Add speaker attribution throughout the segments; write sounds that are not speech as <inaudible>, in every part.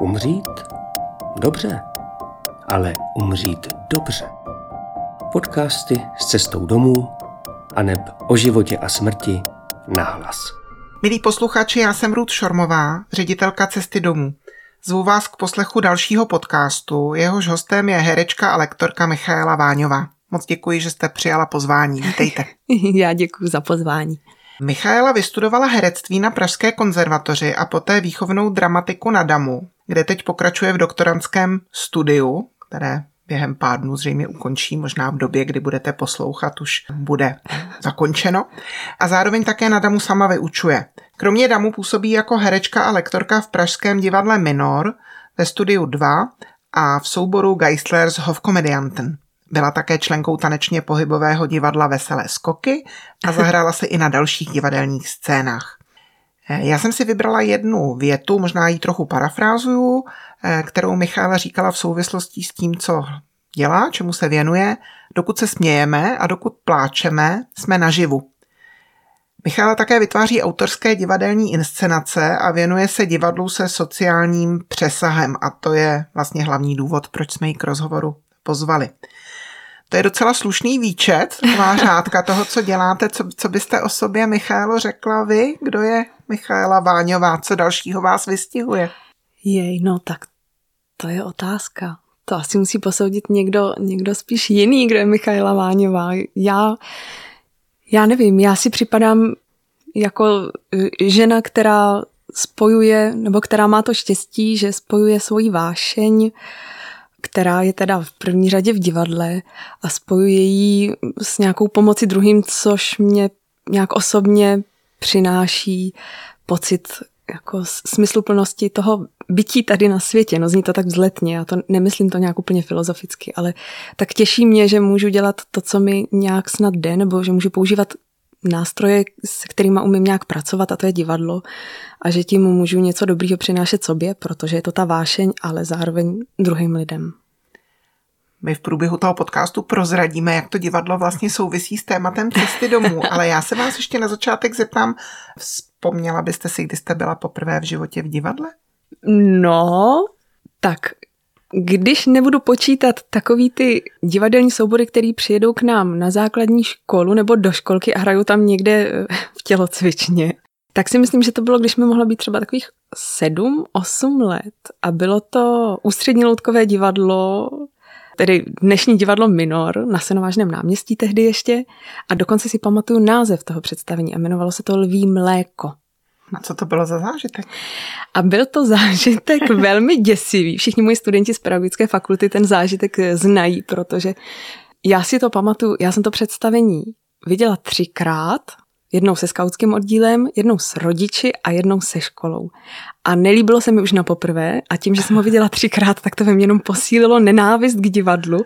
Speaker 1: Umřít? Dobře, ale umřít dobře. Podcasty s cestou domů a neb o životě a smrti nahlas.
Speaker 2: Milí posluchači, já jsem Ruth Šormová, ředitelka Cesty domů. Zvu vás k poslechu dalšího podcastu, jehož hostem je herečka a lektorka Michaela Váňová. Moc děkuji, že jste přijala pozvání. Vítejte. <laughs>
Speaker 3: Já děkuji za pozvání.
Speaker 2: Michaela vystudovala herectví na Pražské konzervatoři a poté výchovnou dramatiku na Damu, kde teď pokračuje v doktorantském studiu, které během pár dnů zřejmě ukončí, možná v době, kdy budete poslouchat, už bude zakončeno. A zároveň také na Damu sama vyučuje. Kromě Damu působí jako herečka a lektorka v Pražském divadle Minor, ve studiu 2 a v souboru Geislers Hofkomedianten. Byla také členkou tanečně pohybového divadla Veselé skoky a zahrála se i na dalších divadelních scénách. Já jsem si vybrala jednu větu, možná ji trochu parafrázuju, kterou Michála říkala v souvislosti s tím, co dělá, čemu se věnuje. Dokud se smějeme a dokud pláčeme, jsme naživu. Michála také vytváří autorské divadelní inscenace a věnuje se divadlu se sociálním přesahem a to je vlastně hlavní důvod, proč jsme ji k rozhovoru pozvali. To je docela slušný výčet, taková <laughs> řádka toho, co děláte. Co, co byste o sobě, Michálo, řekla vy? Kdo je Michála Váňová? Co dalšího vás vystihuje?
Speaker 3: Jej, no tak to je otázka. To asi musí posoudit někdo, někdo spíš jiný, kdo je Michaela Váňová. Já, já nevím, já si připadám jako žena, která spojuje, nebo která má to štěstí, že spojuje svoji vášeň, která je teda v první řadě v divadle a spojuje ji s nějakou pomocí druhým, což mě nějak osobně přináší pocit jako smysluplnosti toho bytí tady na světě. No zní to tak vzletně, já to nemyslím to nějak úplně filozoficky, ale tak těší mě, že můžu dělat to, co mi nějak snad jde, nebo že můžu používat nástroje, s kterými umím nějak pracovat, a to je divadlo, a že tím můžu něco dobrýho přinášet sobě, protože je to ta vášeň, ale zároveň druhým lidem.
Speaker 2: My v průběhu toho podcastu prozradíme, jak to divadlo vlastně souvisí s tématem cesty domů, ale já se vás ještě na začátek zeptám, vzpomněla byste si, kdy jste byla poprvé v životě v divadle?
Speaker 3: No, tak když nebudu počítat takový ty divadelní soubory, který přijedou k nám na základní školu nebo do školky a hrajou tam někde v tělocvičně, tak si myslím, že to bylo, když mi mohlo být třeba takových sedm, osm let a bylo to ústřední loutkové divadlo tedy dnešní divadlo Minor na Senovážném náměstí tehdy ještě a dokonce si pamatuju název toho představení a jmenovalo se to Lví mléko.
Speaker 2: A co to bylo za zážitek?
Speaker 3: A byl to zážitek <laughs> velmi děsivý. Všichni moji studenti z pedagogické fakulty ten zážitek znají, protože já si to pamatuju, já jsem to představení viděla třikrát, jednou se skautským oddílem, jednou s rodiči a jednou se školou. A nelíbilo se mi už na poprvé a tím, že jsem ho viděla třikrát, tak to ve mně jenom posílilo nenávist k divadlu.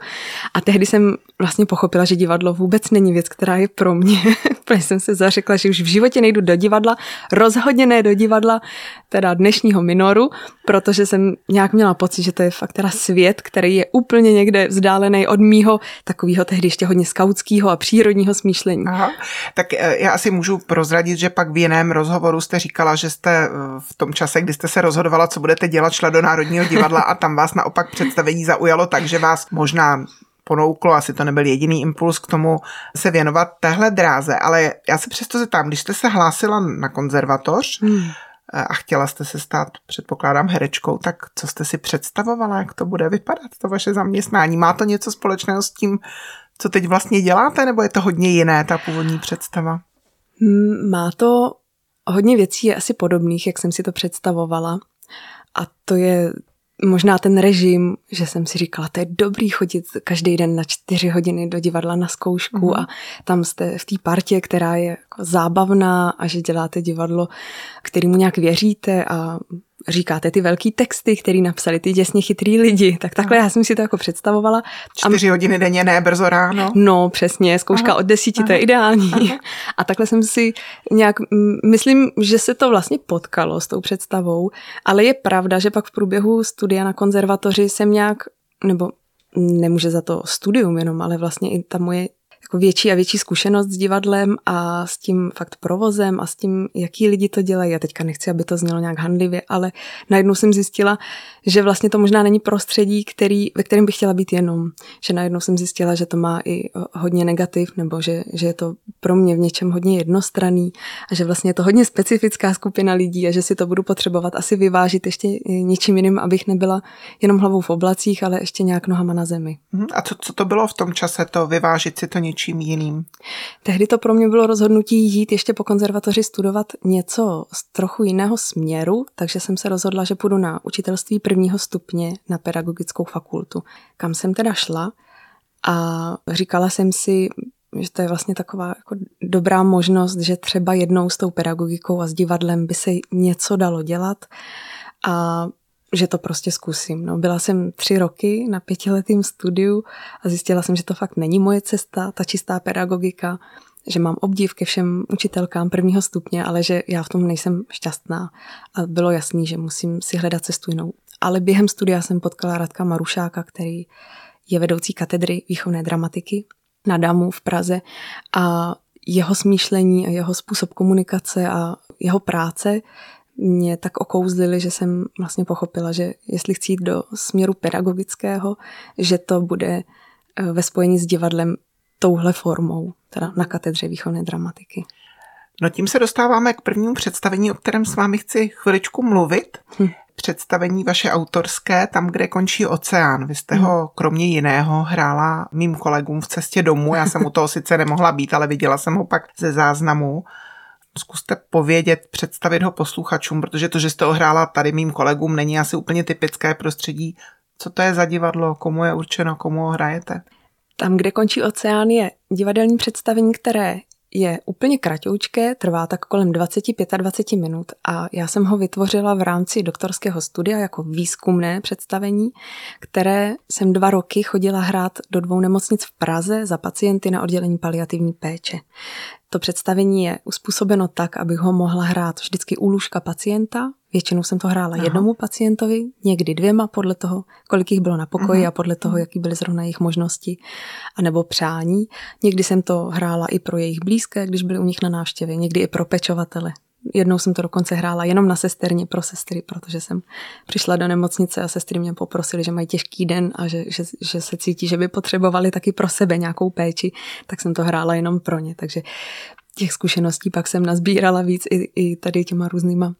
Speaker 3: A tehdy jsem vlastně pochopila, že divadlo vůbec není věc, která je pro mě. <laughs> Protože jsem se zařekla, že už v životě nejdu do divadla, rozhodně ne do divadla teda dnešního minoru, protože jsem nějak měla pocit, že to je fakt teda svět, který je úplně někde vzdálený od mýho takového tehdy ještě hodně skautského a přírodního smýšlení.
Speaker 2: Aha, tak eh, já asi můžu prozradit, že pak v jiném rozhovoru jste říkala, že jste eh, v tom čase, kdy jste se rozhodovala, co budete dělat, šla do Národního divadla a tam vás naopak představení zaujalo tak, že vás možná ponouklo, asi to nebyl jediný impuls k tomu se věnovat téhle dráze, ale já se přesto zeptám, když jste se hlásila na konzervatoř hmm. a chtěla jste se stát, předpokládám, herečkou, tak co jste si představovala, jak to bude vypadat, to vaše zaměstnání? Má to něco společného s tím, co teď vlastně děláte, nebo je to hodně jiné, ta původní představa?
Speaker 3: Hmm, má to hodně věcí je asi podobných, jak jsem si to představovala. A to je možná ten režim, že jsem si říkala, to je dobrý chodit každý den na čtyři hodiny do divadla na zkoušku mm-hmm. a tam jste v té partě, která je jako zábavná a že děláte divadlo, kterému nějak věříte a říkáte ty velký texty, který napsali ty děsně chytrý lidi. Tak takhle Aha. já jsem si to jako představovala.
Speaker 2: Čtyři a... hodiny denně, ne brzo ráno.
Speaker 3: No, přesně, zkouška Aha. od desíti, Aha. to je ideální. Aha. A takhle jsem si nějak, myslím, že se to vlastně potkalo s tou představou, ale je pravda, že pak v průběhu studia na konzervatoři jsem nějak, nebo nemůže za to studium jenom, ale vlastně i ta moje jako větší a větší zkušenost s divadlem a s tím fakt provozem a s tím, jaký lidi to dělají. Já teďka nechci, aby to znělo nějak handlivě, ale najednou jsem zjistila, že vlastně to možná není prostředí, který, ve kterém bych chtěla být jenom. Že najednou jsem zjistila, že to má i hodně negativ, nebo že, že je to pro mě v něčem hodně jednostranný a že vlastně je to hodně specifická skupina lidí a že si to budu potřebovat asi vyvážit ještě něčím jiným, abych nebyla jenom hlavou v oblacích, ale ještě nějak nohama na zemi.
Speaker 2: Mhm. A co, co to bylo v tom čase, to vyvážit si to něčím jiným?
Speaker 3: Tehdy to pro mě bylo rozhodnutí jít ještě po konzervatoři studovat něco z trochu jiného směru, takže jsem se rozhodla, že půjdu na učitelství prvního stupně na pedagogickou fakultu, kam jsem teda šla? A říkala jsem si, že to je vlastně taková jako dobrá možnost, že třeba jednou s tou pedagogikou a s divadlem by se něco dalo dělat. A že to prostě zkusím. No, byla jsem tři roky na pětiletém studiu a zjistila jsem, že to fakt není moje cesta, ta čistá pedagogika, že mám obdiv ke všem učitelkám prvního stupně, ale že já v tom nejsem šťastná. A bylo jasný, že musím si hledat cestu jinou. Ale během studia jsem potkala Radka Marušáka, který je vedoucí katedry výchovné dramatiky na DAMu v Praze a jeho smýšlení a jeho způsob komunikace a jeho práce mě tak okouzlili, že jsem vlastně pochopila, že jestli chci jít do směru pedagogického, že to bude eh, ve spojení s divadlem touhle formou, teda na katedře výchovné dramatiky.
Speaker 2: No tím se dostáváme k prvnímu představení, o kterém s vámi chci chviličku mluvit. Hm. Představení vaše autorské, tam, kde končí oceán. Vy jste hm. ho kromě jiného hrála mým kolegům v cestě domů. Já jsem u toho sice nemohla být, ale viděla jsem ho pak ze záznamu zkuste povědět, představit ho posluchačům, protože to, že jste ho hrála tady mým kolegům, není asi úplně typické prostředí. Co to je za divadlo, komu je určeno, komu ho hrajete?
Speaker 3: Tam, kde končí oceán, je divadelní představení, které je úplně kratoučké, trvá tak kolem 20-25 minut a já jsem ho vytvořila v rámci doktorského studia jako výzkumné představení, které jsem dva roky chodila hrát do dvou nemocnic v Praze za pacienty na oddělení paliativní péče. To představení je uspůsobeno tak, abych ho mohla hrát vždycky u lůžka pacienta. Většinou jsem to hrála Aha. jednomu pacientovi, někdy dvěma, podle toho, kolik jich bylo na pokoji Aha. a podle toho, jaký byly zrovna jejich možnosti a nebo přání. Někdy jsem to hrála i pro jejich blízké, když byli u nich na návštěvě, někdy i pro pečovatele. Jednou jsem to dokonce hrála jenom na sesterně pro sestry, protože jsem přišla do nemocnice a sestry mě poprosili, že mají těžký den a že, že, že se cítí, že by potřebovali taky pro sebe nějakou péči, tak jsem to hrála jenom pro ně. Takže těch zkušeností pak jsem nazbírala víc i, i tady těma různýma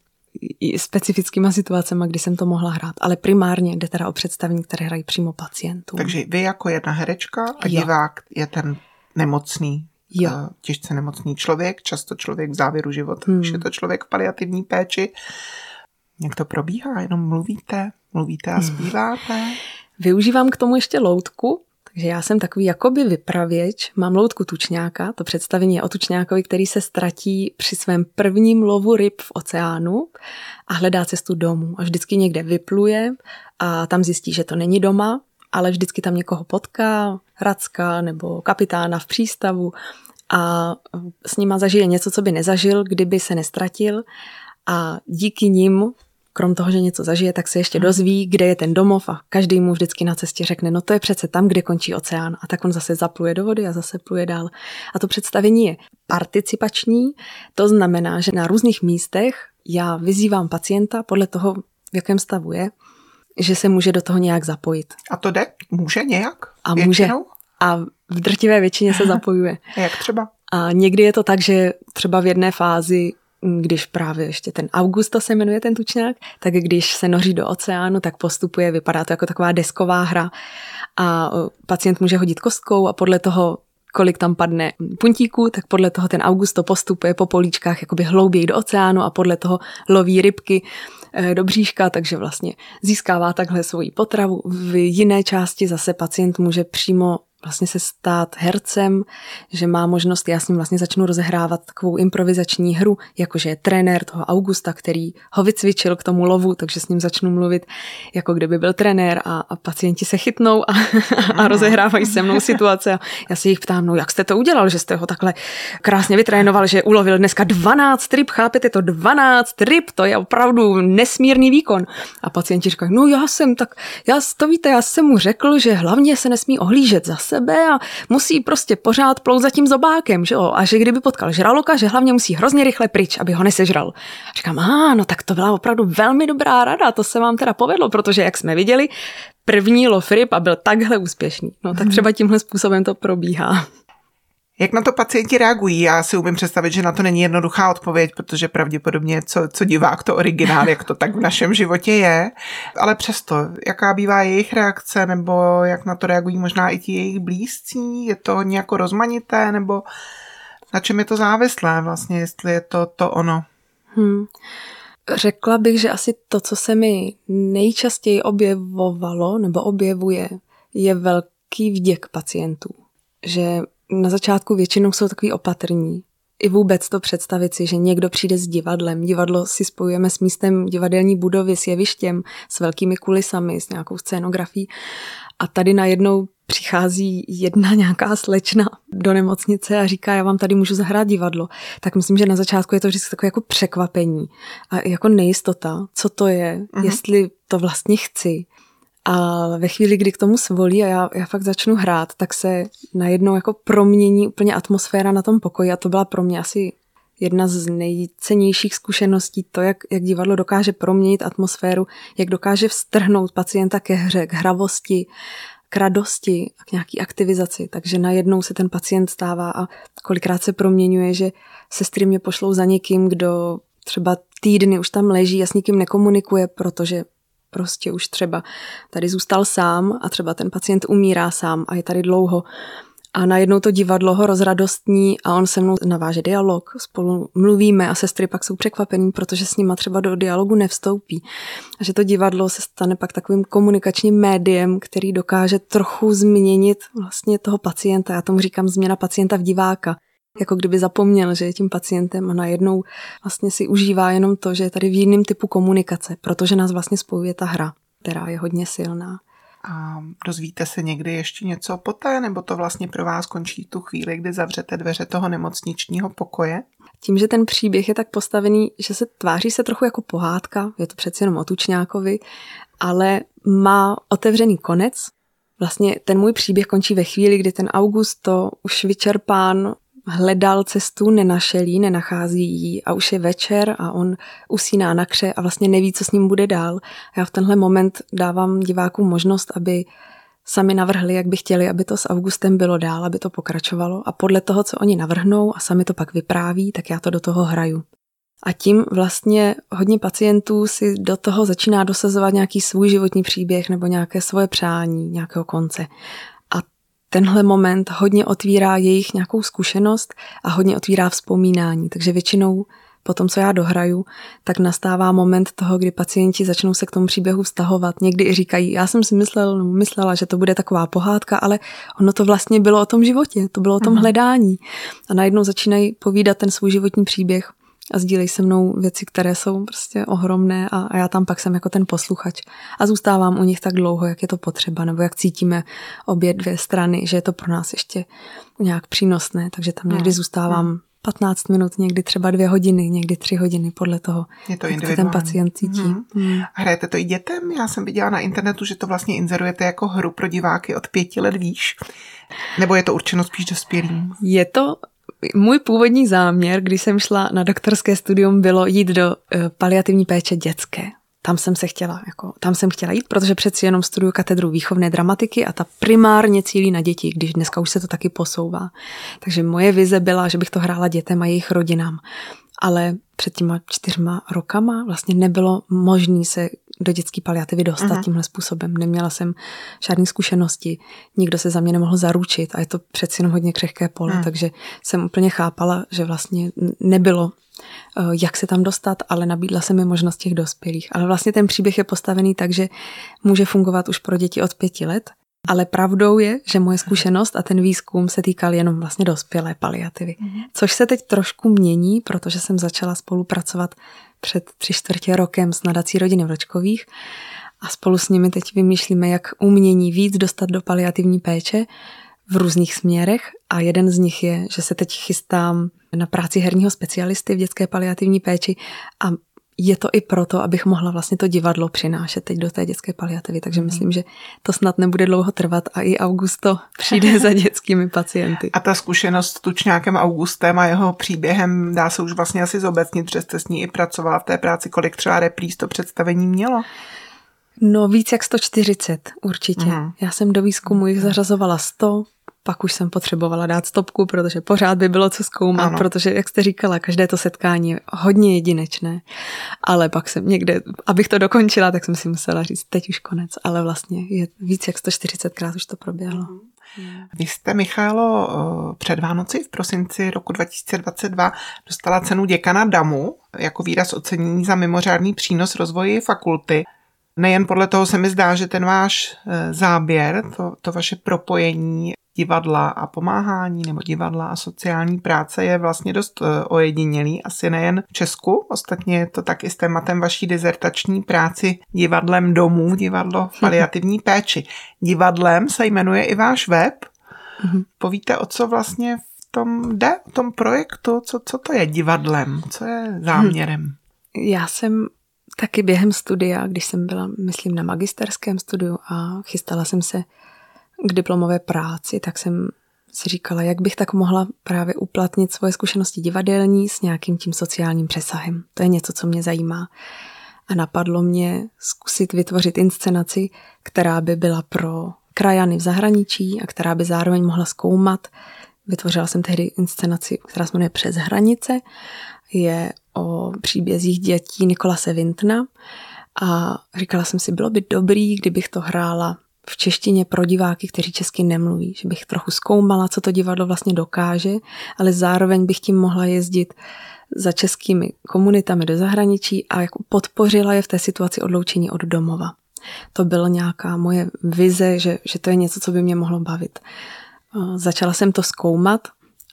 Speaker 3: specifickýma situacemi, kdy jsem to mohla hrát. Ale primárně jde teda o představení, které hrají přímo pacientům.
Speaker 2: Takže vy jako jedna herečka a jo. divák je ten nemocný jo. Eh, těžce nemocný člověk, často člověk v závěru života, hmm. je to člověk v paliativní péči. Jak to probíhá? Jenom mluvíte, mluvíte a hmm. <sighs> zpíváte?
Speaker 3: Využívám k tomu ještě loutku, takže já jsem takový jakoby vypravěč, mám loutku tučňáka, to představení je o tučňákovi, který se ztratí při svém prvním lovu ryb v oceánu a hledá cestu domů. A vždycky někde vypluje a tam zjistí, že to není doma, ale vždycky tam někoho potká, Racka nebo kapitána v přístavu a s nima zažije něco, co by nezažil, kdyby se nestratil a díky nim krom toho, že něco zažije, tak se ještě hmm. dozví, kde je ten domov a každý mu vždycky na cestě řekne, no to je přece tam, kde končí oceán. A tak on zase zapluje do vody a zase pluje dál. A to představení je participační, to znamená, že na různých místech já vyzývám pacienta podle toho, v jakém stavu je, že se může do toho nějak zapojit.
Speaker 2: A to jde? Může nějak?
Speaker 3: A Většinou? může. A v drtivé většině se <laughs> zapojuje.
Speaker 2: Jak třeba?
Speaker 3: A někdy je to tak, že třeba v jedné fázi když právě ještě ten Augusto se jmenuje ten tučňák, tak když se noří do oceánu, tak postupuje, vypadá to jako taková desková hra a pacient může hodit kostkou a podle toho, kolik tam padne puntíků, tak podle toho ten Augusto postupuje po políčkách jakoby hlouběji do oceánu a podle toho loví rybky eh, do bříška, takže vlastně získává takhle svoji potravu. V jiné části zase pacient může přímo vlastně se stát hercem, že má možnost, já s ním vlastně začnu rozehrávat takovou improvizační hru, jakože je trenér toho Augusta, který ho vycvičil k tomu lovu, takže s ním začnu mluvit, jako kdyby byl trenér a, a pacienti se chytnou a, <laughs> a rozehrávají se mnou situace. A já se jich ptám, no jak jste to udělal, že jste ho takhle krásně vytrénoval, že ulovil dneska 12 ryb, chápete to, 12 ryb, to je opravdu nesmírný výkon. A pacienti říkají, no já jsem tak, já to víte, já jsem mu řekl, že hlavně se nesmí ohlížet zase sebe a musí prostě pořád plout za tím zobákem, že jo? A že kdyby potkal žraloka, že hlavně musí hrozně rychle pryč, aby ho nesežral. A říkám, a no tak to byla opravdu velmi dobrá rada, to se vám teda povedlo, protože jak jsme viděli, první lov ryb a byl takhle úspěšný. No tak mhm. třeba tímhle způsobem to probíhá.
Speaker 2: Jak na to pacienti reagují? Já si umím představit, že na to není jednoduchá odpověď, protože pravděpodobně co, co divák to originál, jak to tak v našem životě je. Ale přesto, jaká bývá jejich reakce, nebo jak na to reagují možná i ti jejich blízcí? Je to nějak rozmanité, nebo na čem je to závislé vlastně, jestli je to to ono? Hmm.
Speaker 3: Řekla bych, že asi to, co se mi nejčastěji objevovalo nebo objevuje, je velký vděk pacientů. Že na začátku většinou jsou takový opatrní. I vůbec to představit si, že někdo přijde s divadlem. Divadlo si spojujeme s místem divadelní budovy, s jevištěm, s velkými kulisami, s nějakou scénografií. A tady najednou přichází jedna <laughs> nějaká slečna do nemocnice a říká, já vám tady můžu zahrát divadlo. Tak myslím, že na začátku je to vždycky takové jako překvapení a jako nejistota, co to je, uh-huh. jestli to vlastně chci. A ve chvíli, kdy k tomu svolí a já, já fakt začnu hrát, tak se najednou jako promění úplně atmosféra na tom pokoji a to byla pro mě asi jedna z nejcennějších zkušeností, to, jak, jak divadlo dokáže proměnit atmosféru, jak dokáže vstrhnout pacienta ke hře, k hravosti, k radosti a k nějaký aktivizaci. Takže najednou se ten pacient stává a kolikrát se proměňuje, že sestry mě pošlou za někým, kdo třeba týdny už tam leží a s nikým nekomunikuje, protože prostě už třeba tady zůstal sám a třeba ten pacient umírá sám a je tady dlouho. A najednou to divadlo ho rozradostní a on se mnou naváže dialog, spolu mluvíme a sestry pak jsou překvapení, protože s nima třeba do dialogu nevstoupí. A že to divadlo se stane pak takovým komunikačním médiem, který dokáže trochu změnit vlastně toho pacienta. Já tomu říkám změna pacienta v diváka jako kdyby zapomněl, že je tím pacientem a najednou vlastně si užívá jenom to, že je tady v jiném typu komunikace, protože nás vlastně spojuje ta hra, která je hodně silná.
Speaker 2: A dozvíte se někdy ještě něco poté, nebo to vlastně pro vás končí tu chvíli, kdy zavřete dveře toho nemocničního pokoje?
Speaker 3: Tím, že ten příběh je tak postavený, že se tváří se trochu jako pohádka, je to přeci jenom o Tučňákovi, ale má otevřený konec. Vlastně ten můj příběh končí ve chvíli, kdy ten Augusto už vyčerpán hledal cestu, nenašel ji, nenachází ji a už je večer a on usíná na kře a vlastně neví, co s ním bude dál. Já v tenhle moment dávám divákům možnost, aby sami navrhli, jak by chtěli, aby to s Augustem bylo dál, aby to pokračovalo a podle toho, co oni navrhnou a sami to pak vypráví, tak já to do toho hraju. A tím vlastně hodně pacientů si do toho začíná dosazovat nějaký svůj životní příběh nebo nějaké svoje přání, nějakého konce tenhle moment hodně otvírá jejich nějakou zkušenost a hodně otvírá vzpomínání. Takže většinou po tom, co já dohraju, tak nastává moment toho, kdy pacienti začnou se k tomu příběhu vztahovat. Někdy i říkají, já jsem si myslel, no, myslela, že to bude taková pohádka, ale ono to vlastně bylo o tom životě, to bylo o tom hledání. A najednou začínají povídat ten svůj životní příběh a sdílej se mnou věci, které jsou prostě ohromné a, a já tam pak jsem jako ten posluchač a zůstávám u nich tak dlouho, jak je to potřeba, nebo jak cítíme obě dvě strany, že je to pro nás ještě nějak přínosné, takže tam někdy hmm. zůstávám 15 minut, někdy třeba dvě hodiny, někdy tři hodiny, podle toho, je to jak ten pacient cítí. Hmm.
Speaker 2: Hmm. Hrajete to i dětem? Já jsem viděla na internetu, že to vlastně inzerujete jako hru pro diváky od pěti let výš. Nebo je to určeno spíš dospělým?
Speaker 3: Je to můj původní záměr, když jsem šla na doktorské studium, bylo jít do uh, paliativní péče dětské. Tam jsem se chtěla, jako, tam jsem chtěla jít, protože přeci jenom studuju katedru výchovné dramatiky a ta primárně cílí na děti, když dneska už se to taky posouvá. Takže moje vize byla, že bych to hrála dětem a jejich rodinám. Ale před těma čtyřma rokama vlastně nebylo možné se do dětské paliativy dostat uh-huh. tímhle způsobem. Neměla jsem žádné zkušenosti, nikdo se za mě nemohl zaručit a je to přeci jenom hodně křehké pole, uh-huh. takže jsem úplně chápala, že vlastně nebylo eh, jak se tam dostat, ale nabídla se mi možnost těch dospělých. Ale vlastně ten příběh je postavený tak, že může fungovat už pro děti od pěti let, ale pravdou je, že moje zkušenost a ten výzkum se týkal jenom vlastně dospělé paliativy. Mm-hmm. Což se teď trošku mění, protože jsem začala spolupracovat před tři čtvrtě rokem s nadací rodiny Vlčkových a spolu s nimi teď vymýšlíme, jak umění víc dostat do paliativní péče v různých směrech a jeden z nich je, že se teď chystám na práci herního specialisty v dětské paliativní péči a je to i proto, abych mohla vlastně to divadlo přinášet teď do té dětské paliativy. Takže myslím, že to snad nebude dlouho trvat a i Augusto přijde <laughs> za dětskými pacienty.
Speaker 2: A ta zkušenost s tučňákem Augustem a jeho příběhem dá se už vlastně asi zobecnit, že jste s ní i pracovala v té práci. Kolik třeba repríz to představení mělo?
Speaker 3: No víc jak 140 určitě. Mm. Já jsem do výzkumu jich zařazovala 100, pak už jsem potřebovala dát stopku, protože pořád by bylo co zkoumat, ano. protože, jak jste říkala, každé to setkání je hodně jedinečné. Ale pak jsem někde, abych to dokončila, tak jsem si musela říct, teď už konec. Ale vlastně je víc jak 140krát už to proběhlo.
Speaker 2: Vy jste, Michailo, před Vánoci v prosinci roku 2022 dostala cenu děkana DAMu jako výraz ocenění za mimořádný přínos rozvoji fakulty. Nejen podle toho se mi zdá, že ten váš e, záběr, to, to vaše propojení divadla a pomáhání nebo divadla a sociální práce je vlastně dost e, ojedinělý, asi nejen v Česku, ostatně je to tak i s tématem vaší dizertační práci divadlem domů, divadlo v <laughs> paliativní péči. Divadlem se jmenuje i váš web. Mhm. Povíte, o co vlastně v tom jde, o tom projektu, co, co to je divadlem, co je záměrem?
Speaker 3: Já jsem taky během studia, když jsem byla, myslím, na magisterském studiu a chystala jsem se k diplomové práci, tak jsem si říkala, jak bych tak mohla právě uplatnit svoje zkušenosti divadelní s nějakým tím sociálním přesahem. To je něco, co mě zajímá. A napadlo mě zkusit vytvořit inscenaci, která by byla pro krajany v zahraničí a která by zároveň mohla zkoumat. Vytvořila jsem tehdy inscenaci, která se jmenuje Přes hranice. Je o příbězích dětí Nikolase Vintna a říkala jsem si, bylo by dobrý, kdybych to hrála v češtině pro diváky, kteří česky nemluví, že bych trochu zkoumala, co to divadlo vlastně dokáže, ale zároveň bych tím mohla jezdit za českými komunitami do zahraničí a jako podpořila je v té situaci odloučení od domova. To byla nějaká moje vize, že, že to je něco, co by mě mohlo bavit. Začala jsem to zkoumat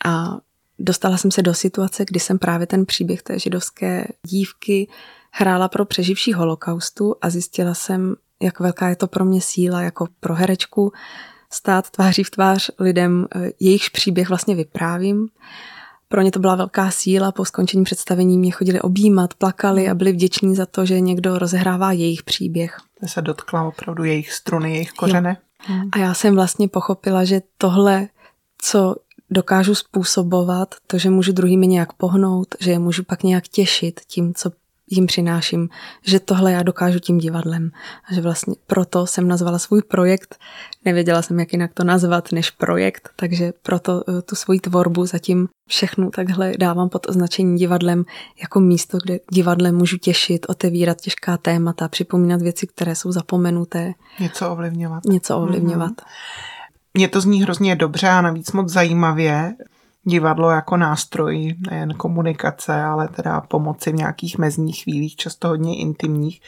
Speaker 3: a dostala jsem se do situace, kdy jsem právě ten příběh té židovské dívky hrála pro přeživší holokaustu a zjistila jsem, jak velká je to pro mě síla jako pro herečku stát tváří v tvář lidem, eh, jejichž příběh vlastně vyprávím. Pro ně to byla velká síla, po skončení představení mě chodili objímat, plakali a byli vděční za to, že někdo rozehrává jejich příběh.
Speaker 2: To se dotkla opravdu jejich struny, jejich kořene.
Speaker 3: Jo. A já jsem vlastně pochopila, že tohle, co dokážu způsobovat, to, že můžu druhými nějak pohnout, že je můžu pak nějak těšit tím, co jim přináším, že tohle já dokážu tím divadlem. A že vlastně proto jsem nazvala svůj projekt, nevěděla jsem, jak jinak to nazvat než projekt, takže proto eh, tu svoji tvorbu zatím všechnu takhle dávám pod označení divadlem jako místo, kde divadlem můžu těšit, otevírat těžká témata, připomínat věci, které jsou zapomenuté.
Speaker 2: Něco ovlivňovat.
Speaker 3: Něco ovlivňovat. Mm-hmm.
Speaker 2: Mně to zní hrozně dobře a navíc moc zajímavě divadlo jako nástroj nejen komunikace, ale teda pomoci v nějakých mezních chvílích, často hodně intimních.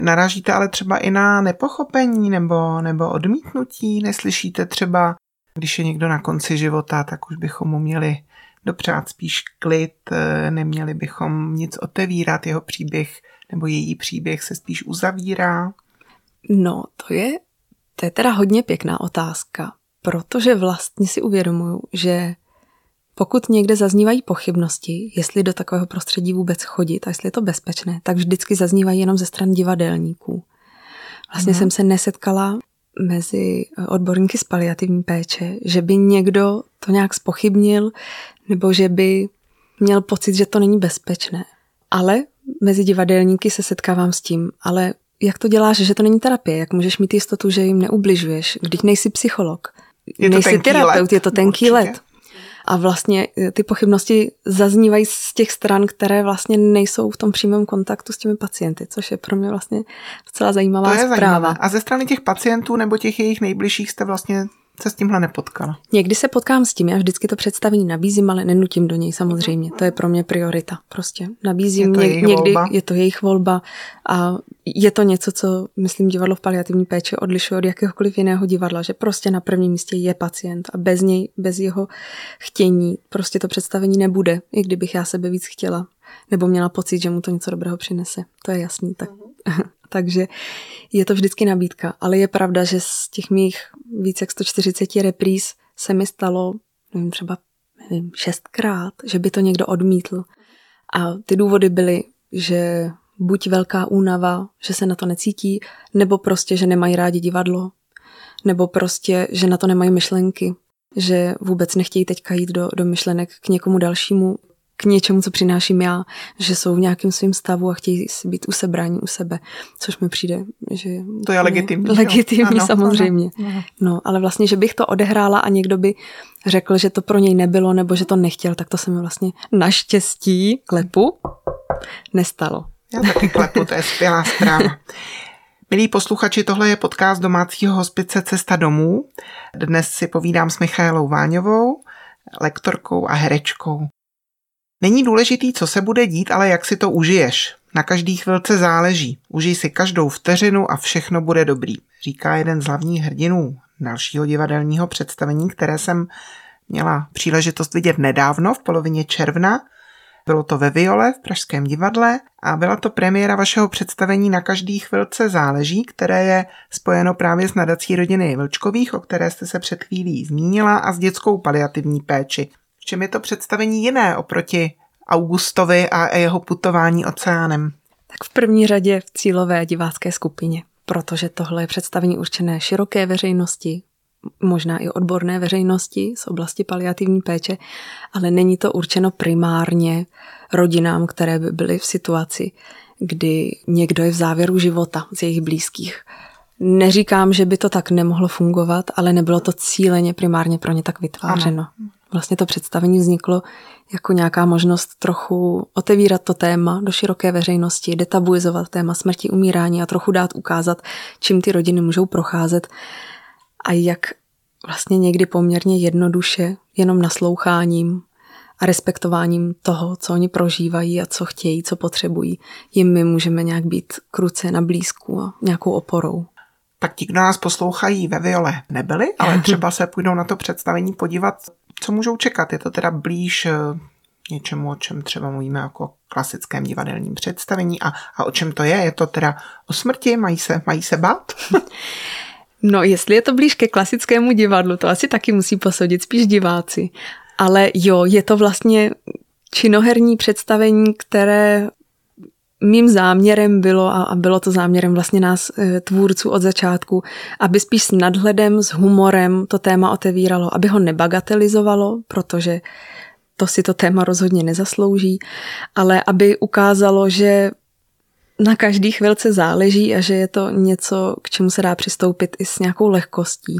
Speaker 2: Naražíte ale třeba i na nepochopení nebo, nebo odmítnutí? Neslyšíte třeba, když je někdo na konci života, tak už bychom mu měli dopřát spíš klid, neměli bychom nic otevírat, jeho příběh nebo její příběh se spíš uzavírá?
Speaker 3: No, to je, to je teda hodně pěkná otázka, protože vlastně si uvědomuju, že pokud někde zaznívají pochybnosti, jestli do takového prostředí vůbec chodit a jestli je to bezpečné, tak vždycky zaznívají jenom ze stran divadelníků. Vlastně mm. jsem se nesetkala mezi odborníky z paliativní péče, že by někdo to nějak spochybnil nebo že by měl pocit, že to není bezpečné. Ale mezi divadelníky se setkávám s tím, ale jak to děláš, že to není terapie? Jak můžeš mít jistotu, že jim neubližuješ, když nejsi psycholog?
Speaker 2: Je
Speaker 3: nejsi terapeut,
Speaker 2: let.
Speaker 3: je to tenký Určitě. let. A vlastně eh, ty pochybnosti zaznívají z těch stran, které vlastně nejsou v tom přímém kontaktu s těmi pacienty, což je pro mě vlastně docela zajímavá
Speaker 2: to je
Speaker 3: zpráva.
Speaker 2: Zajímavé. A ze strany těch pacientů nebo těch jejich nejbližších jste vlastně se s tímhle nepotkala?
Speaker 3: Někdy se potkám s tím, já vždycky to představení nabízím, ale nenutím do něj samozřejmě. To je pro mě priorita. Prostě nabízím,
Speaker 2: je to
Speaker 3: něk, někdy
Speaker 2: volba.
Speaker 3: je to jejich volba a je to něco, co myslím divadlo v paliativní péči odlišuje od jakéhokoliv jiného divadla, že prostě na prvním místě je pacient a bez něj, bez jeho chtění prostě to představení nebude, i kdybych já sebe víc chtěla nebo měla pocit, že mu to něco dobrého přinese. To je jasný. Tak. Takže je to vždycky nabídka. Ale je pravda, že z těch mých více jak 140 repríz se mi stalo, nevím, třeba nevím, šestkrát, že by to někdo odmítl. A ty důvody byly, že buď velká únava, že se na to necítí, nebo prostě, že nemají rádi divadlo, nebo prostě, že na to nemají myšlenky, že vůbec nechtějí teďka jít do, do myšlenek k někomu dalšímu, k něčemu, co přináším já, že jsou v nějakém svém stavu a chtějí si být usebrání u sebe, což mi přijde, že...
Speaker 2: To je legitimní.
Speaker 3: Legitimní ano, samozřejmě. Ano, ano. No, ale vlastně, že bych to odehrála a někdo by řekl, že to pro něj nebylo nebo že to nechtěl, tak to se mi vlastně naštěstí klepu nestalo.
Speaker 2: Já taky klepu, to je skvělá zpráva. Milí posluchači, tohle je podcast domácího hospice Cesta domů. Dnes si povídám s Michailou Váňovou, lektorkou a herečkou. Není důležitý, co se bude dít, ale jak si to užiješ. Na každý chvilce záleží. Užij si každou vteřinu a všechno bude dobrý, říká jeden z hlavních hrdinů dalšího divadelního představení, které jsem měla příležitost vidět nedávno, v polovině června. Bylo to ve Viole v Pražském divadle a byla to premiéra vašeho představení Na každý chvilce záleží, které je spojeno právě s nadací rodiny Vlčkových, o které jste se před chvílí zmínila, a s dětskou paliativní péči. V čem je to představení jiné oproti Augustovi a jeho putování oceánem?
Speaker 3: Tak v první řadě v cílové divácké skupině, protože tohle je představení určené široké veřejnosti, možná i odborné veřejnosti z oblasti paliativní péče, ale není to určeno primárně rodinám, které by byly v situaci, kdy někdo je v závěru života z jejich blízkých. Neříkám, že by to tak nemohlo fungovat, ale nebylo to cíleně primárně pro ně tak vytvářeno. Ano. Vlastně to představení vzniklo jako nějaká možnost trochu otevírat to téma do široké veřejnosti, detabuizovat téma smrti, umírání a trochu dát ukázat, čím ty rodiny můžou procházet a jak vlastně někdy poměrně jednoduše, jenom nasloucháním a respektováním toho, co oni prožívají a co chtějí, co potřebují, jim my můžeme nějak být kruce na blízku a nějakou oporou.
Speaker 2: Tak ti, kdo nás poslouchají ve Viole, nebyli, ale <laughs> třeba se půjdou na to představení podívat, co můžou čekat. Je to teda blíž eh, něčemu, o čem třeba mluvíme jako klasickém divadelním představení. A, a o čem to je? Je to teda o smrti? Mají se, mají se bát? <laughs>
Speaker 3: No, jestli je to blíž ke klasickému divadlu, to asi taky musí posoudit spíš diváci. Ale jo, je to vlastně činoherní představení, které mým záměrem bylo, a bylo to záměrem vlastně nás e, tvůrců od začátku, aby spíš s nadhledem, s humorem to téma otevíralo, aby ho nebagatelizovalo, protože to si to téma rozhodně nezaslouží, ale aby ukázalo, že na každý chvilce záleží a že je to něco, k čemu se dá přistoupit i s nějakou lehkostí.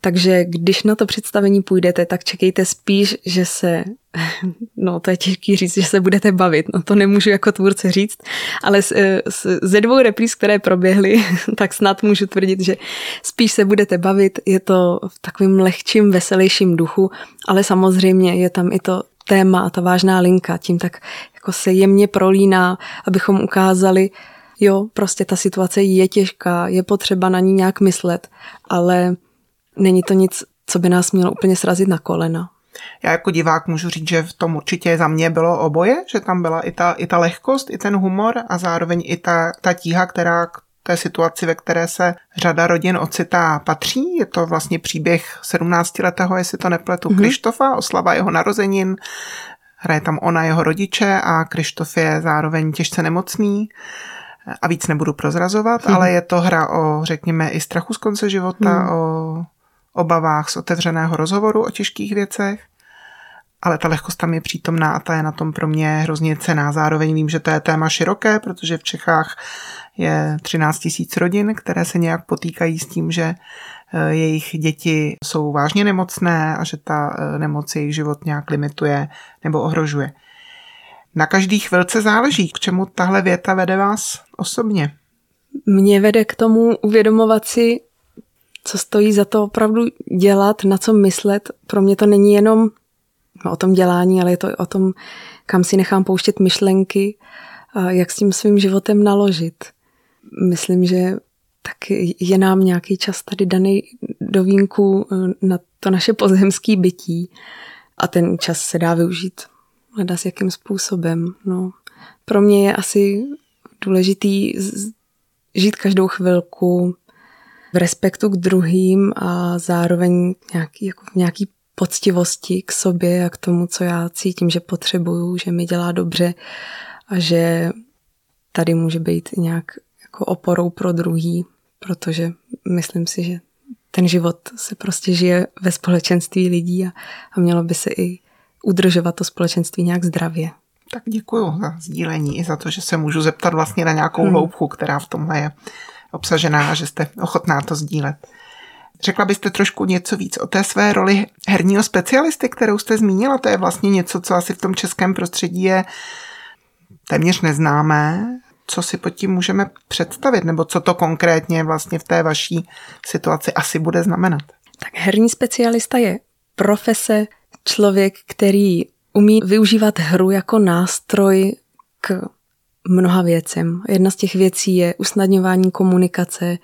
Speaker 3: Takže když na to představení půjdete, tak čekejte spíš, že se, <laughs> no to je těžký říct, že se budete bavit, no to nemůžu jako tvůrce říct, ale z, z, ze dvou repríz, které proběhly, <laughs> tak snad můžu tvrdit, že spíš se budete bavit, je to v takovým lehčím, veselějším duchu, ale samozřejmě je tam i to téma a ta vážná linka, tím tak jako se jemně prolíná, abychom ukázali, jo, prostě ta situace je těžká, je potřeba na ní nějak myslet, ale není to nic, co by nás mělo úplně srazit na kolena.
Speaker 2: Já jako divák můžu říct, že v tom určitě za mě bylo oboje, že tam byla i ta, i ta lehkost, i ten humor a zároveň i ta, ta tíha, která k té situaci, ve které se řada rodin ocitá, patří. Je to vlastně příběh 17-letého, jestli to nepletu, mm-hmm. Krištofa, oslava jeho narozenin, Hraje tam ona, jeho rodiče a Krištof je zároveň těžce nemocný a víc nebudu prozrazovat, hmm. ale je to hra o, řekněme, i strachu z konce života, hmm. o obavách z otevřeného rozhovoru o těžkých věcech, ale ta lehkost tam je přítomná a ta je na tom pro mě hrozně cená. Zároveň vím, že to je téma široké, protože v Čechách je 13 tisíc rodin, které se nějak potýkají s tím, že jejich děti jsou vážně nemocné a že ta eh, nemoc jejich život nějak limituje nebo ohrožuje. Na každý chvilce záleží, k čemu tahle věta vede vás osobně.
Speaker 3: Mě vede k tomu uvědomovat si, co stojí za to opravdu dělat, na co myslet. Pro mě to není jenom no, o tom dělání, ale je to o tom, kam si nechám pouštět myšlenky, jak s tím svým životem naložit. Myslím, že tak je nám nějaký čas tady daný do vínku eh, na to naše pozemské bytí a ten čas se dá využít hledat s jakým způsobem. No. Pro mě je asi důležitý žít každou chvilku v respektu k druhým a zároveň nějaký, jako v nějaký poctivosti k sobě a k tomu, co já cítím, že potřebuju, že mi dělá dobře a že tady může být nějak jako oporou pro druhý, protože myslím si, že ten život se prostě žije ve společenství lidí a, a mělo by se i udržovat to společenství nějak zdravě.
Speaker 2: Tak děkuji za sdílení i za to, že se můžu zeptat vlastně na nějakou hmm. hloubku, která v tomhle je obsažená a že jste ochotná to sdílet. Řekla byste trošku něco víc o té své roli herního specialisty, kterou jste zmínila. To je vlastně něco, co asi v tom českém prostředí je téměř neznámé. Co si pod tím můžeme představit, nebo co to konkrétně vlastně v té vaší situaci asi bude znamenat?
Speaker 3: Tak herní specialista je profese, člověk, který umí využívat hru jako nástroj k mnoha věcem. Jedna z těch věcí je usnadňování komunikace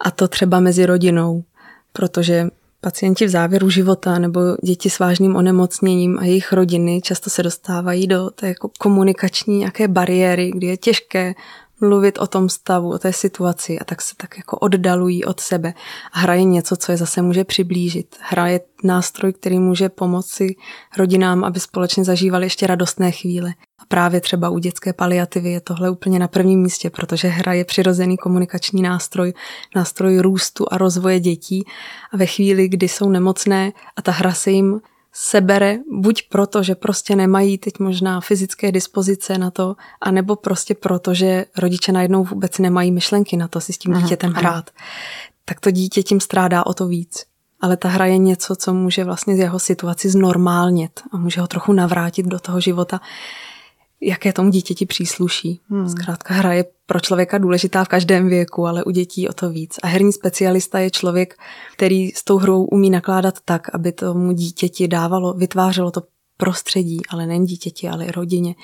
Speaker 3: a to třeba mezi rodinou, protože pacienti v závěru života nebo děti s vážným onemocněním a jejich rodiny často se dostávají do té jako komunikační nějaké bariéry, kdy je těžké mluvit o tom stavu, o té situaci a tak se tak jako oddalují od sebe. A hra je něco, co je zase může přiblížit. Hra je nástroj, který může pomoci rodinám, aby společně zažívali ještě radostné chvíle. Právě třeba u dětské paliativy je tohle úplně na prvním místě, protože hra je přirozený komunikační nástroj, nástroj růstu a rozvoje dětí. A ve chvíli, kdy jsou nemocné a ta hra se jim sebere buď proto, že prostě nemají teď možná fyzické dispozice na to, anebo prostě proto, že rodiče najednou vůbec nemají myšlenky na to si s tím dítětem hrát. Tak to dítě tím strádá o to víc. Ale ta hra je něco, co může vlastně z jeho situaci znormálnit a může ho trochu navrátit do toho života, jaké tomu dítěti přísluší. Hmm. Zkrátka hra je pro člověka důležitá v každém věku, ale u dětí o to víc. A herní specialista je člověk, který s tou hrou umí nakládat tak, aby tomu dítěti dávalo, vytvářelo to prostředí, ale nejen dítěti, ale i rodině,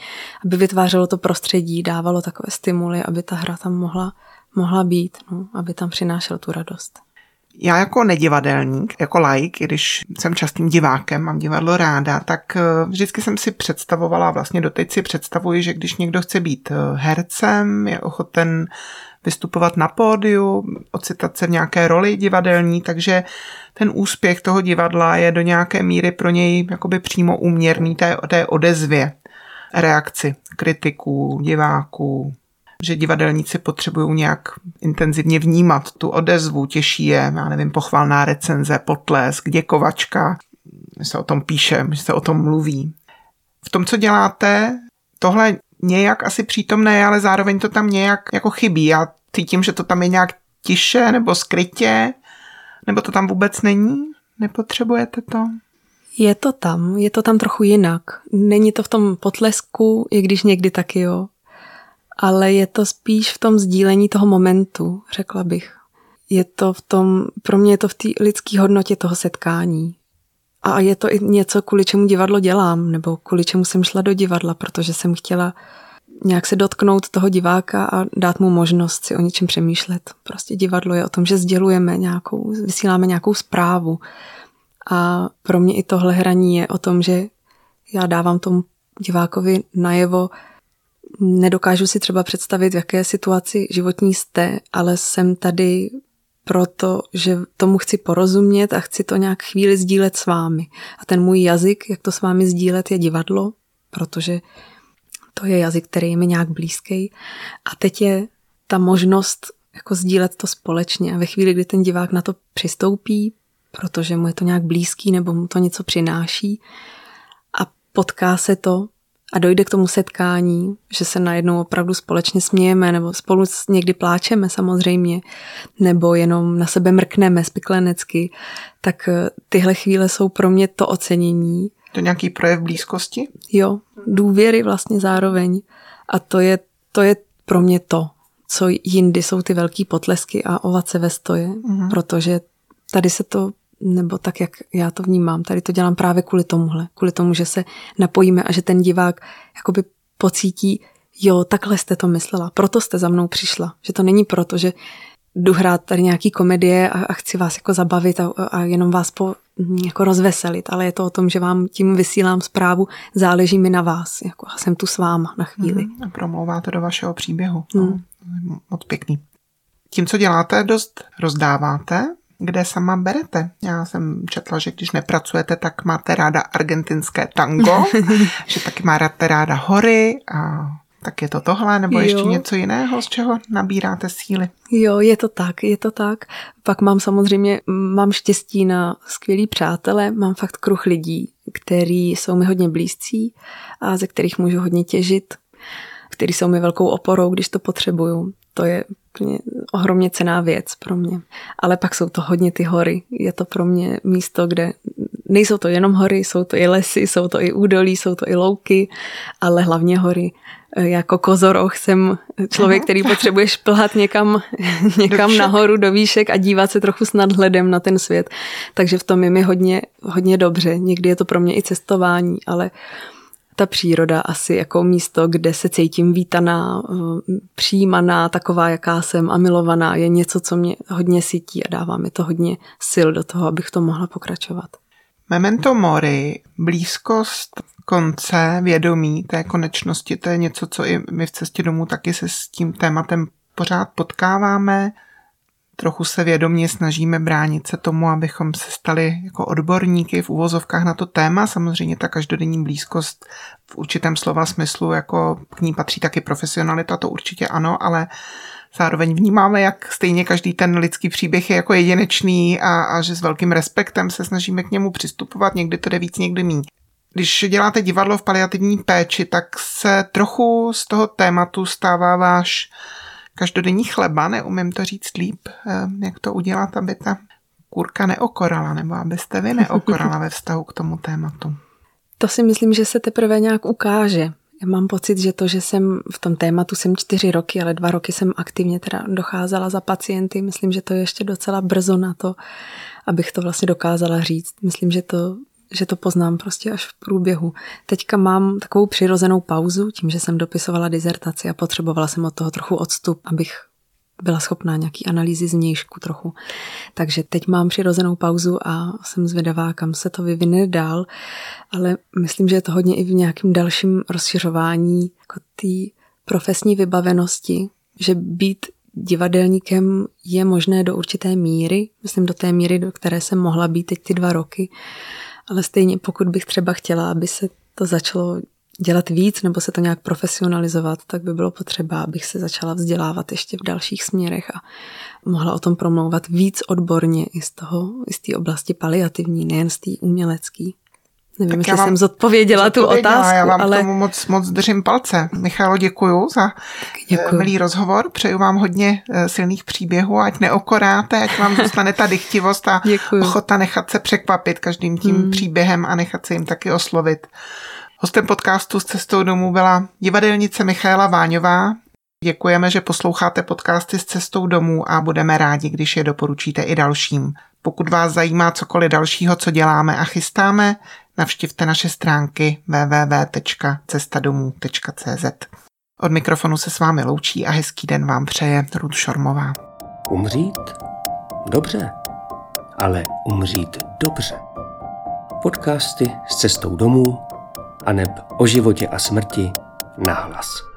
Speaker 3: aby vytvářelo to prostředí, dávalo takové stimuly, aby ta hra tam mohla, mohla být, no, aby tam přinášel tu radost.
Speaker 2: Já jako nedivadelník, jako like, když jsem častým divákem, mám divadlo ráda, tak eh, vždycky jsem si představovala, vlastně doteď si představuji, že když někdo chce být eh, hercem, je ochoten vystupovat na pódiu, ocitat se v nějaké roli divadelní, takže ten úspěch toho divadla je do nějaké míry pro něj jakoby přímo úměrný té, té odezvě, reakci kritiků, diváků, že divadelníci potřebují nějak intenzivně vnímat tu odezvu, těší je, já nevím, pochvalná recenze, potlesk, děkovačka, že se o tom píše, že se o tom mluví. V tom, co děláte, tohle nějak asi přítomné, ale zároveň to tam nějak jako chybí. Já cítím, že to tam je nějak tiše nebo skrytě, nebo to tam vůbec není? Nepotřebujete to?
Speaker 3: Je to tam, je to tam trochu jinak. Není to v tom potlesku, i když někdy taky jo ale je to spíš v tom sdílení toho momentu, řekla bych. Je to v tom, pro mě je to v té lidské hodnotě toho setkání. A je to i něco, kvůli čemu divadlo dělám, nebo kvůli čemu jsem šla do divadla, protože jsem chtěla nějak se dotknout toho diváka a dát mu možnost si o něčem přemýšlet. Prostě divadlo je o tom, že sdělujeme nějakou, vysíláme nějakou zprávu. A pro mě i tohle hraní je o tom, že já dávám tomu divákovi najevo, nedokážu si třeba představit, v jaké situaci životní jste, ale jsem tady proto, že tomu chci porozumět a chci to nějak chvíli sdílet s vámi. A ten můj jazyk, jak to s vámi sdílet, je divadlo, protože to je jazyk, který je mi nějak blízký. A teď je ta možnost jako sdílet to společně. A ve chvíli, kdy ten divák na to přistoupí, protože mu je to nějak blízký nebo mu to něco přináší a potká se to a dojde k tomu setkání, že se najednou opravdu společně smějeme nebo spolu někdy pláčeme samozřejmě, nebo jenom na sebe mrkneme spiklenecky, tak eh, tyhle chvíle jsou pro mě to ocenění.
Speaker 2: To nějaký projev blízkosti?
Speaker 3: Jo, důvěry vlastně zároveň. A to je, to je pro mě to, co jindy jsou ty velký potlesky a ovace ve stoje, mm-hmm. protože tady se to nebo tak, jak já to vnímám. Tady to dělám právě kvůli tomuhle. Kvůli tomu, že se napojíme a že ten divák jakoby pocítí, jo, takhle jste to myslela, proto jste za mnou přišla. Že to není proto, že jdu hrát tady nějaký komedie a, a chci vás jako zabavit a, a jenom vás po, jako rozveselit, ale je to o tom, že vám tím vysílám zprávu, záleží mi na vás, jako jsem tu s váma na chvíli.
Speaker 2: Mm, a promlouvá to do vašeho příběhu. Mm. No, moc pěkný. Tím, co děláte, dost rozdáváte, kde sama berete. Já jsem četla, že když nepracujete, tak máte ráda argentinské tango, <laughs> že taky máte ráda hory a tak je to tohle, nebo jo. ještě něco jiného, z čeho nabíráte síly?
Speaker 3: Jo, je to tak, je to tak. Pak mám samozřejmě, mám štěstí na skvělý přátele, mám fakt kruh lidí, který jsou mi hodně blízcí a ze kterých můžu hodně těžit, který jsou mi velkou oporou, když to potřebuju. To je úplně ohromně cená věc pro mě. Ale pak jsou to hodně ty hory. Je to pro mě místo, kde nejsou to jenom hory, jsou to i lesy, jsou to i údolí, jsou to i louky, ale hlavně hory. Jako kozoroch jsem člověk, který potřebuje šplhat někam, <laughs> někam do nahoru do výšek a dívat se trochu s nadhledem na ten svět. Takže v tom je mi hodně, hodně dobře. Někdy je to pro mě i cestování, ale ta příroda asi jako místo, kde se cítím vítaná, eh, přijímaná, taková, jaká jsem a milovaná, je něco, co mě hodně sytí a dává mi to hodně sil do toho, abych to mohla pokračovat.
Speaker 2: Memento mori, blízkost konce, vědomí té konečnosti, to je něco, co i my v cestě domů taky se s tím tématem pořád potkáváme trochu se vědomě snažíme bránit se tomu, abychom se stali jako odborníky v uvozovkách na to téma. Samozřejmě ta každodenní blízkost v určitém slova smyslu, jako k ní patří taky profesionalita, to určitě ano, ale zároveň vnímáme, jak stejně každý ten lidský příběh je jako jedinečný a, a že s velkým respektem se snažíme k němu přistupovat, někdy to jde víc, někdy míň. Když děláte divadlo v paliativní péči, tak se trochu z toho tématu stává váš každodenní chleba, neumím to říct líp, eh, jak to udělat, aby ta kurka neokorala, nebo abyste vy neokorala ve vztahu k tomu tématu.
Speaker 3: To si myslím, že se teprve nějak ukáže. Já mám pocit, že to, že jsem v tom tématu jsem čtyři roky, ale dva roky jsem aktivně teda docházela za pacienty, myslím, že to je ještě docela brzo na to, abych to vlastně dokázala říct. Myslím, že to že to poznám prostě až v průběhu. Teďka mám takovou přirozenou pauzu, tím, že jsem dopisovala dizertaci a potřebovala jsem od toho trochu odstup, abych byla schopná nějaký analýzy znějšku trochu. Takže teď mám přirozenou pauzu a jsem zvědavá, kam se to vyvine dál, ale myslím, že je to hodně i v nějakém dalším rozšiřování jako té profesní vybavenosti, že být divadelníkem je možné do určité míry, myslím do té míry, do které jsem mohla být teď ty dva roky, ale stejně pokud bych třeba chtěla, aby se to začalo dělat víc nebo se to nějak profesionalizovat, tak by bylo potřeba, abych se začala vzdělávat ještě v dalších směrech a mohla o tom promlouvat víc odborně i z toho, i z té oblasti paliativní, nejen z té umělecké. Nevím, jestli jsem zodpověděla tu otázku.
Speaker 2: Já vám ale... tomu moc, moc držím palce. Michalo, děkuju za děkuju. milý rozhovor. Přeju vám hodně eh, silných příběhů, ať neokoráte, ať vám zůstane ta dychtivost a děkuju. ochota nechat se překvapit každým tím hmm. příběhem a nechat se jim taky oslovit. Hostem podcastu s cestou domů byla divadelnice Michaela Váňová. Děkujeme, že posloucháte podcasty s cestou domů a budeme rádi, když je doporučíte i dalším. Pokud vás zajímá cokoliv dalšího, co děláme a chystáme, navštivte naše stránky www.cestadomů.cz. Od mikrofonu se s vámi loučí a hezký den vám přeje Rud Šormová.
Speaker 1: Umřít? Dobře, ale umřít dobře. Podcasty s cestou domů a neb o životě a smrti nahlas.